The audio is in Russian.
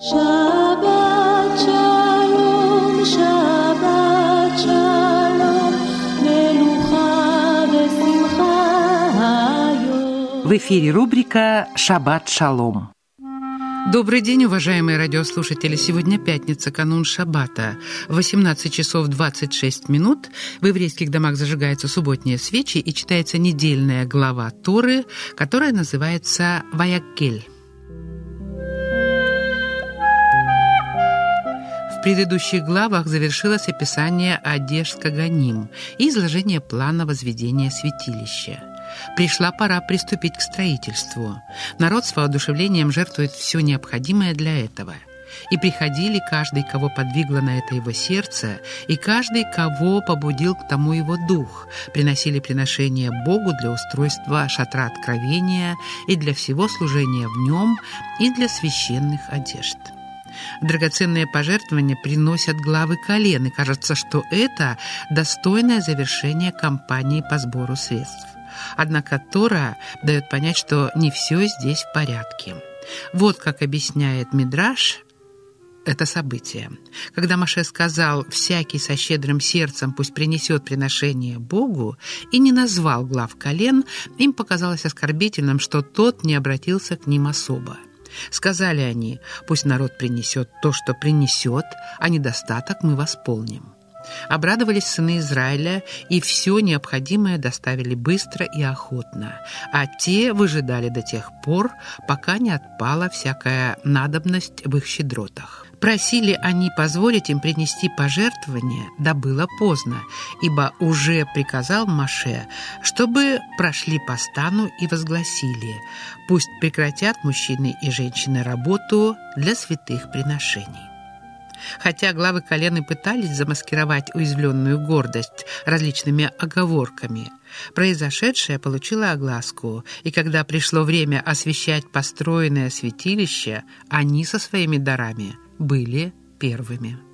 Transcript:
В эфире рубрика «Шаббат шалом». Добрый день, уважаемые радиослушатели. Сегодня пятница, канун Шаббата. В 18 часов 26 минут в еврейских домах зажигаются субботние свечи и читается недельная глава Торы, которая называется «Ваякель». В предыдущих главах завершилось описание одежд Каганим и изложение плана возведения святилища. Пришла пора приступить к строительству. Народ с воодушевлением жертвует все необходимое для этого. И приходили каждый, кого подвигло на это его сердце, и каждый, кого побудил к тому его дух, приносили приношения Богу для устройства шатра откровения и для всего служения в нем, и для священных одежд. Драгоценные пожертвования приносят главы колен, и кажется, что это достойное завершение кампании по сбору средств. Однако Тора дает понять, что не все здесь в порядке. Вот как объясняет Мидраш это событие. Когда Маше сказал «всякий со щедрым сердцем пусть принесет приношение Богу» и не назвал глав колен, им показалось оскорбительным, что тот не обратился к ним особо. Сказали они, пусть народ принесет то, что принесет, а недостаток мы восполним. Обрадовались сыны Израиля, и все необходимое доставили быстро и охотно, а те выжидали до тех пор, пока не отпала всякая надобность в их щедротах. Просили они позволить им принести пожертвования, да было поздно, ибо уже приказал Маше, чтобы прошли по стану и возгласили, пусть прекратят мужчины и женщины работу для святых приношений. Хотя главы колен и пытались замаскировать уязвленную гордость различными оговорками, произошедшее получило огласку, и когда пришло время освещать построенное святилище, они со своими дарами были первыми.